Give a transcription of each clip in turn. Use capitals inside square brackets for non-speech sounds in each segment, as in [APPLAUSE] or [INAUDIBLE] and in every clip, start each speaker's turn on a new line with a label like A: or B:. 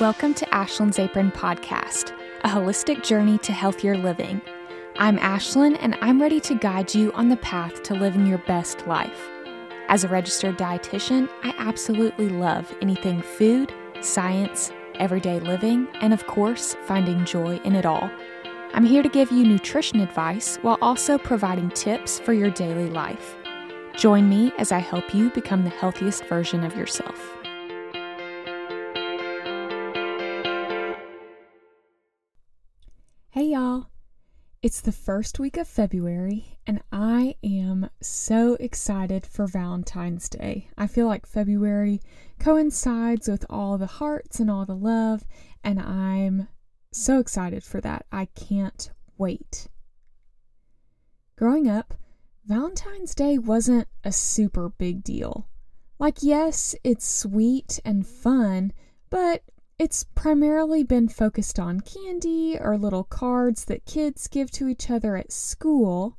A: Welcome to Ashlyn's Apron Podcast, a holistic journey to healthier living. I'm Ashlyn, and I'm ready to guide you on the path to living your best life. As a registered dietitian, I absolutely love anything food, science, everyday living, and of course, finding joy in it all. I'm here to give you nutrition advice while also providing tips for your daily life. Join me as I help you become the healthiest version of yourself. It's the first week of February, and I am so excited for Valentine's Day. I feel like February coincides with all the hearts and all the love, and I'm so excited for that. I can't wait. Growing up, Valentine's Day wasn't a super big deal. Like, yes, it's sweet and fun, but it's primarily been focused on candy or little cards that kids give to each other at school.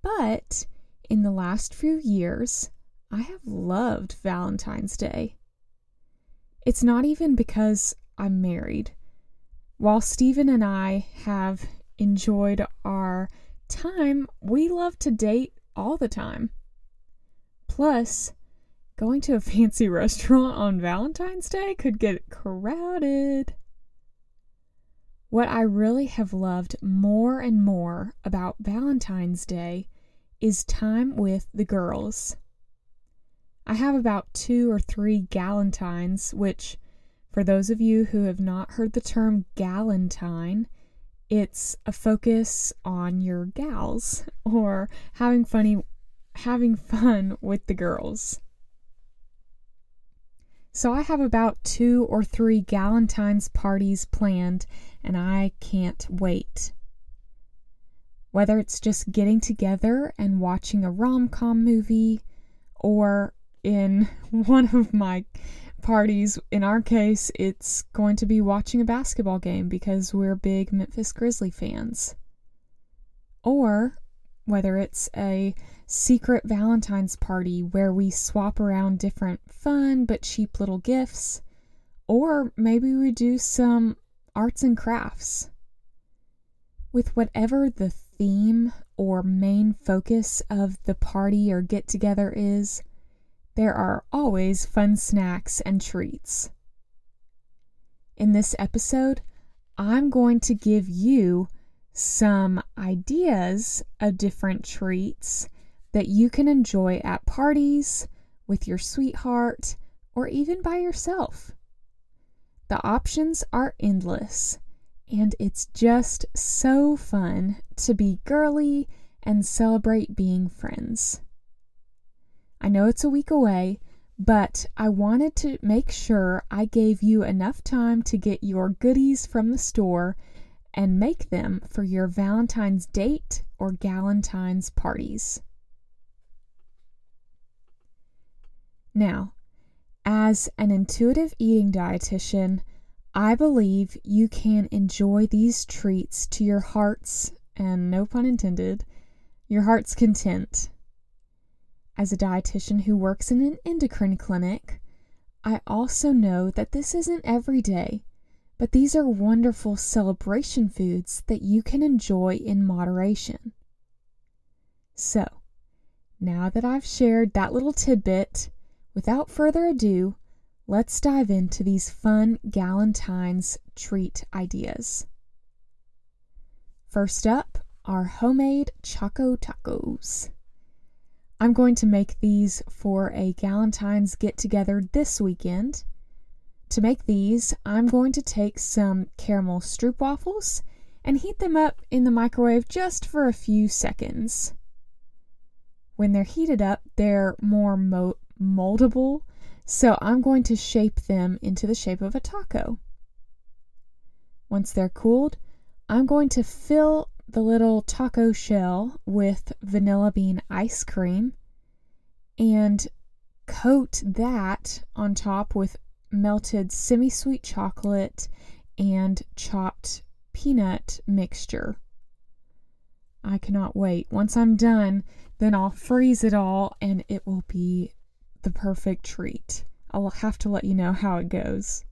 A: But in the last few years, I have loved Valentine's Day. It's not even because I'm married. While Stephen and I have enjoyed our time, we love to date all the time. Plus, Going to a fancy [LAUGHS] restaurant on Valentine's Day could get crowded. What I really have loved more and more about Valentine's Day is time with the girls. I have about two or three galentines, which, for those of you who have not heard the term galentine, it's a focus on your gals [LAUGHS] or having funny having fun with the girls. So I have about two or three Galentine's parties planned, and I can't wait. Whether it's just getting together and watching a rom com movie, or in [LAUGHS] one of my parties, in our case, it's going to be watching a basketball game because we're big Memphis Grizzly fans. Or whether it's a secret Valentine's party where we swap around different fun but cheap little gifts, or maybe we do some arts and crafts. With whatever the theme or main focus of the party or get together is, there are always fun snacks and treats. In this episode, I'm going to give you some ideas of different treats that you can enjoy at parties, with your sweetheart, or even by yourself. The options are endless, and it's just so fun to be girly and celebrate being friends. I know it's a week away, but I wanted to make sure I gave you enough time to get your goodies from the store and make them for your Valentine's date or Galentine's parties. Now, as an intuitive eating dietitian, I believe you can enjoy these treats to your heart's, and no pun intended, your heart's content. As a dietitian who works in an endocrine clinic, I also know that this isn't every day but these are wonderful celebration foods that you can enjoy in moderation. So, now that I've shared that little tidbit, without further ado, let's dive into these fun Galentine's treat ideas. First up are homemade Choco Tacos. I'm going to make these for a Galentine's get together this weekend to make these, I'm going to take some caramel stroopwafels and heat them up in the microwave just for a few seconds. When they're heated up, they're more mo- moldable, so I'm going to shape them into the shape of a taco. Once they're cooled, I'm going to fill the little taco shell with vanilla bean ice cream and coat that on top with melted semi sweet chocolate and chopped peanut mixture. I cannot wait. Once I'm done, then I'll freeze it all and it will be the perfect treat. I'll have to let you know how it goes.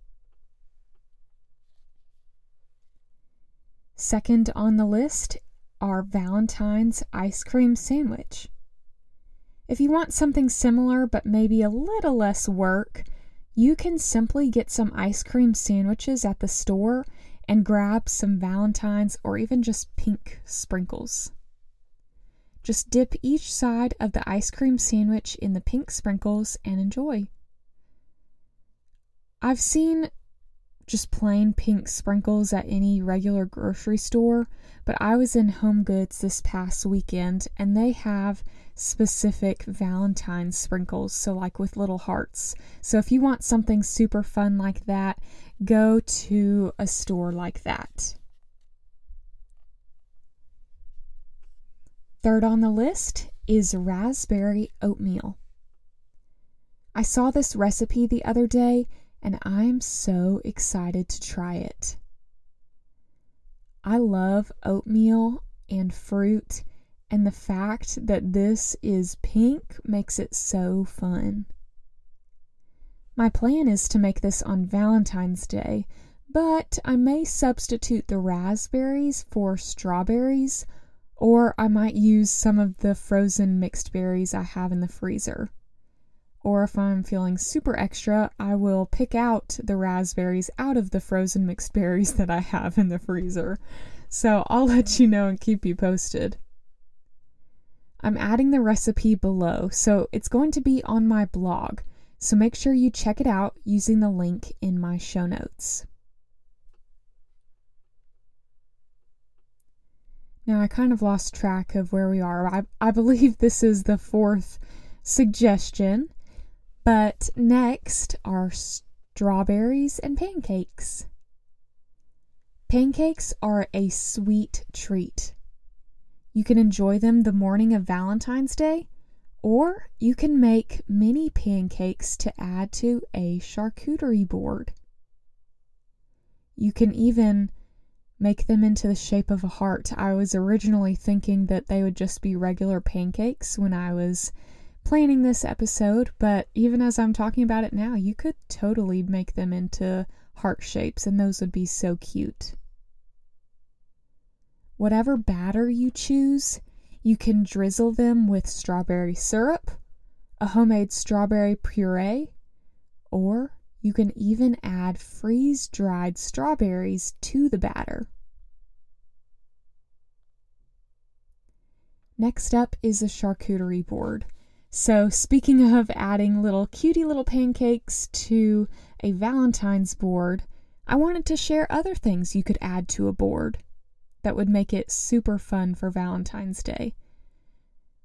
A: Second on the list are Valentine's ice cream sandwich. If you want something similar but maybe a little less work, you can simply get some ice cream sandwiches at the store and grab some Valentine's or even just pink sprinkles. Just dip each side of the ice cream sandwich in the pink sprinkles and enjoy. I've seen just plain pink sprinkles at any regular grocery store, but I was in Home Goods this past weekend and they have specific Valentine sprinkles, so like with little hearts. So if you want something super fun like that, go to a store like that. Third on the list is raspberry oatmeal. I saw this recipe the other day and I'm so excited to try it. I love oatmeal and fruit, and the fact that this is pink makes it so fun. My plan is to make this on Valentine's Day, but I may substitute the raspberries for strawberries, or I might use some of the frozen mixed berries I have in the freezer. Or if I'm feeling super extra, I will pick out the raspberries out of the frozen mixed [LAUGHS] berries that I have in the freezer. So I'll let you know and keep you posted. I'm adding the recipe below, so it's going to be on my blog. So make sure you check it out using the link in my show notes. Now, I kind of lost track of where we are. I, I believe this is the fourth suggestion. But next are strawberries and pancakes. Pancakes are a sweet treat. You can enjoy them the morning of Valentine's Day, or you can make mini pancakes to add to a charcuterie board. You can even make them into the shape of a heart. I was originally thinking that they would just be regular pancakes when I was planning this episode, but even as I'm talking about it now, you could totally make them into heart shapes, and those would be so cute. Whatever batter you choose, you can drizzle them with strawberry syrup, a homemade strawberry puree, or you can even add freeze dried strawberries to the batter. Next up is a charcuterie board. So, speaking of adding little cutie little pancakes to a Valentine's board, I wanted to share other things you could add to a board that would make it super fun for Valentine's Day.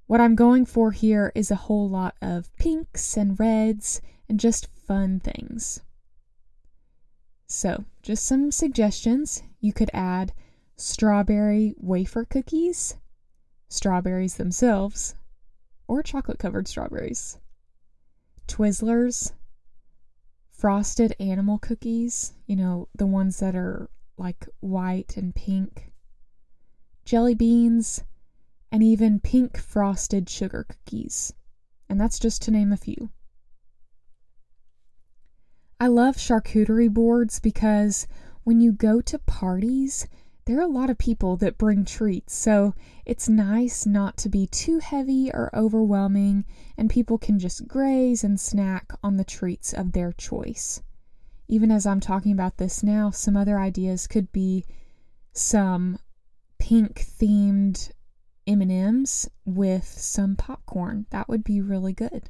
A: What I'm going for here is a whole lot of pinks and reds and just fun things. So, just some suggestions. You could add strawberry wafer cookies, strawberries themselves, or chocolate covered strawberries, Twizzlers, frosted animal cookies, you know, the ones that are like white and pink, jelly beans, and even pink frosted sugar cookies. And that's just to name a few. I love charcuterie boards because when you go to parties, there are a lot of people that bring treats, so it's nice not to be too heavy or overwhelming, and people can just graze and snack on the treats of their choice. Even as I'm talking about this now, some other ideas could be some pink themed M&Ms with some popcorn. That would be really good.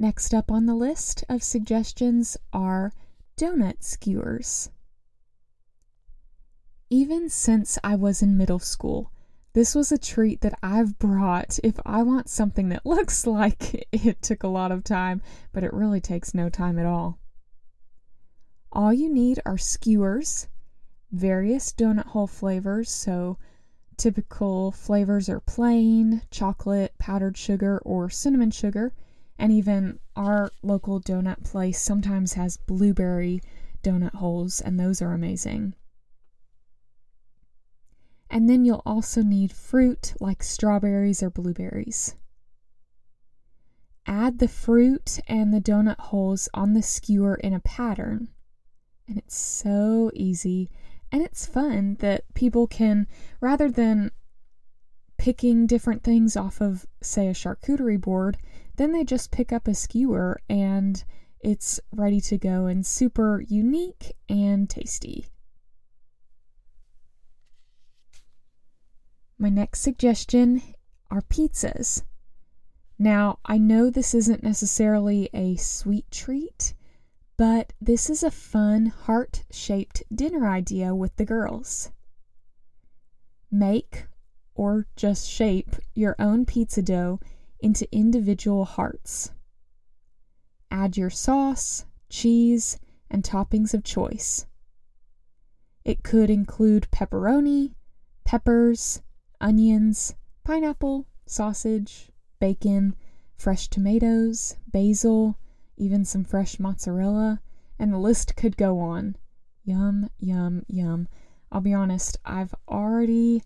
A: Next up on the list of suggestions are donut skewers. Even since I was in middle school, this was a treat that I've brought if I want something that [LAUGHS] looks like it took a lot of time, but it really takes no time at all. All you need are skewers, various donut hole flavors, so typical flavors are plain, chocolate, powdered sugar, or cinnamon sugar, and even our local donut place sometimes has blueberry donut holes, and those are amazing. And then you'll also need fruit like strawberries or blueberries. Add the fruit and the donut holes on the skewer in a pattern. and it's so easy and it's fun that people can, rather than picking different things off of, say, a charcuterie board, then they just pick up a skewer and it's ready to go and super unique and tasty. My next suggestion are pizzas. Now, I know this isn't necessarily a sweet treat, but this is a fun, heart shaped dinner idea with the girls. Make or just shape your own pizza dough into individual hearts. Add your sauce, cheese, and toppings of choice. It could include pepperoni, peppers, onions, pineapple, sausage, bacon, fresh tomatoes, basil, even some fresh mozzarella, and the list could go on. Yum, yum, yum. I'll be honest, I've already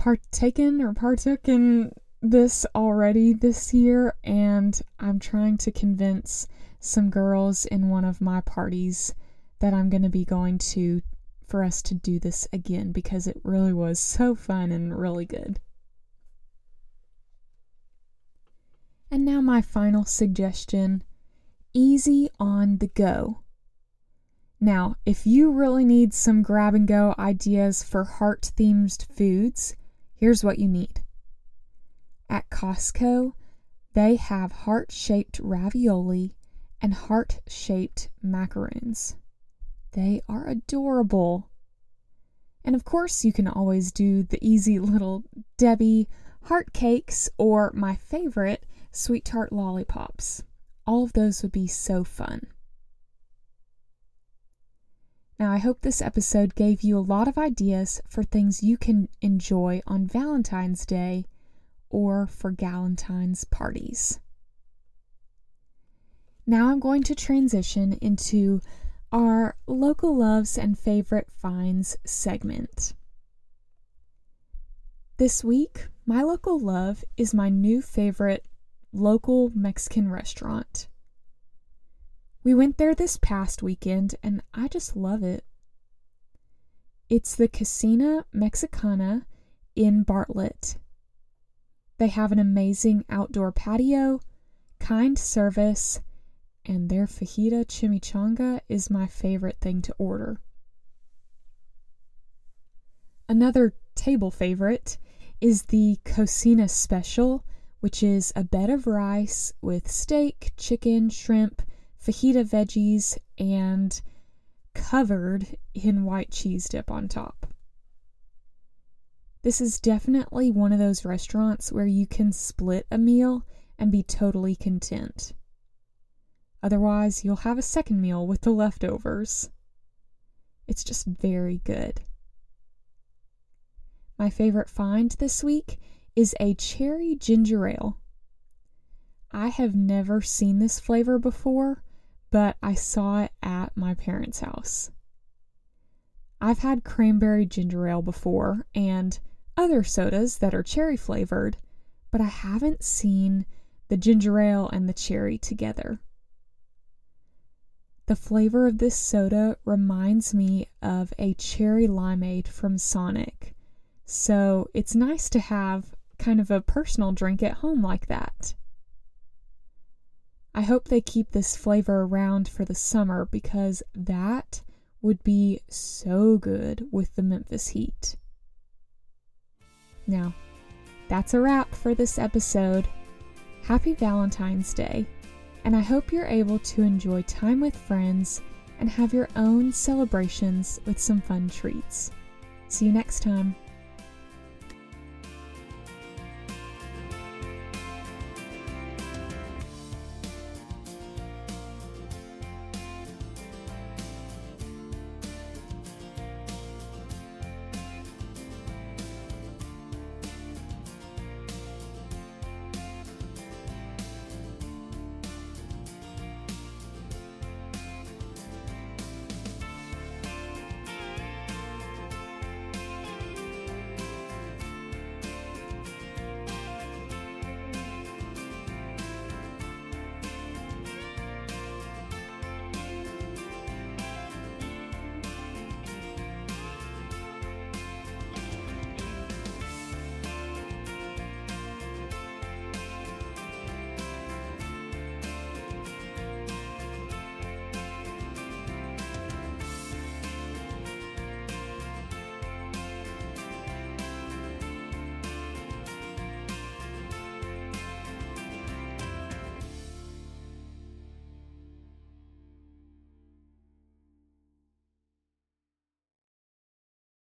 A: partaken or partook in this already this year, and I'm trying to convince some girls in one of my parties that I'm going to be going to for us to do this again because it really was so fun and really good. And now, my final suggestion easy on the go. Now, if you really need some grab and go ideas for heart themed foods, here's what you need. At Costco, they have heart shaped ravioli and heart shaped macaroons. They are adorable. And of course, you can always do the easy little Debbie heart cakes or my favorite, sweet tart lollipops. All of those would be so fun. Now, I hope this episode gave you a lot of ideas for things you can enjoy on Valentine's Day or for Galentine's parties. Now I'm going to transition into our local loves and favorite finds segment. This week, my local love is my new favorite local Mexican restaurant. We went there this past weekend and I just love it. It's the Cocina Mexicana in Bartlett. They have an amazing outdoor patio, kind service, and their fajita chimichanga is my favorite thing to order. Another table favorite is the Cocina Special, which is a bed of rice with steak, chicken, shrimp, fajita veggies, and covered in white cheese dip on top. This is definitely one of those restaurants where you can split a meal and be totally content. Otherwise, you'll have a second meal with the leftovers. It's just very good. My favorite find this week is a cherry ginger ale. I have never seen this flavor before, but I saw it at my parents' house. I've had cranberry ginger ale before and other sodas that are cherry flavored, but I haven't seen the ginger ale and the cherry together. The flavor of this soda reminds me of a cherry limeade from Sonic. So it's nice to have kind of a personal drink at home like that. I hope they keep this flavor around for the summer because that would be so good with the Memphis heat. Now, that's a wrap for this episode. Happy Valentine's Day! and I hope you're able to enjoy time with friends and have your own celebrations with some fun treats. See you next time.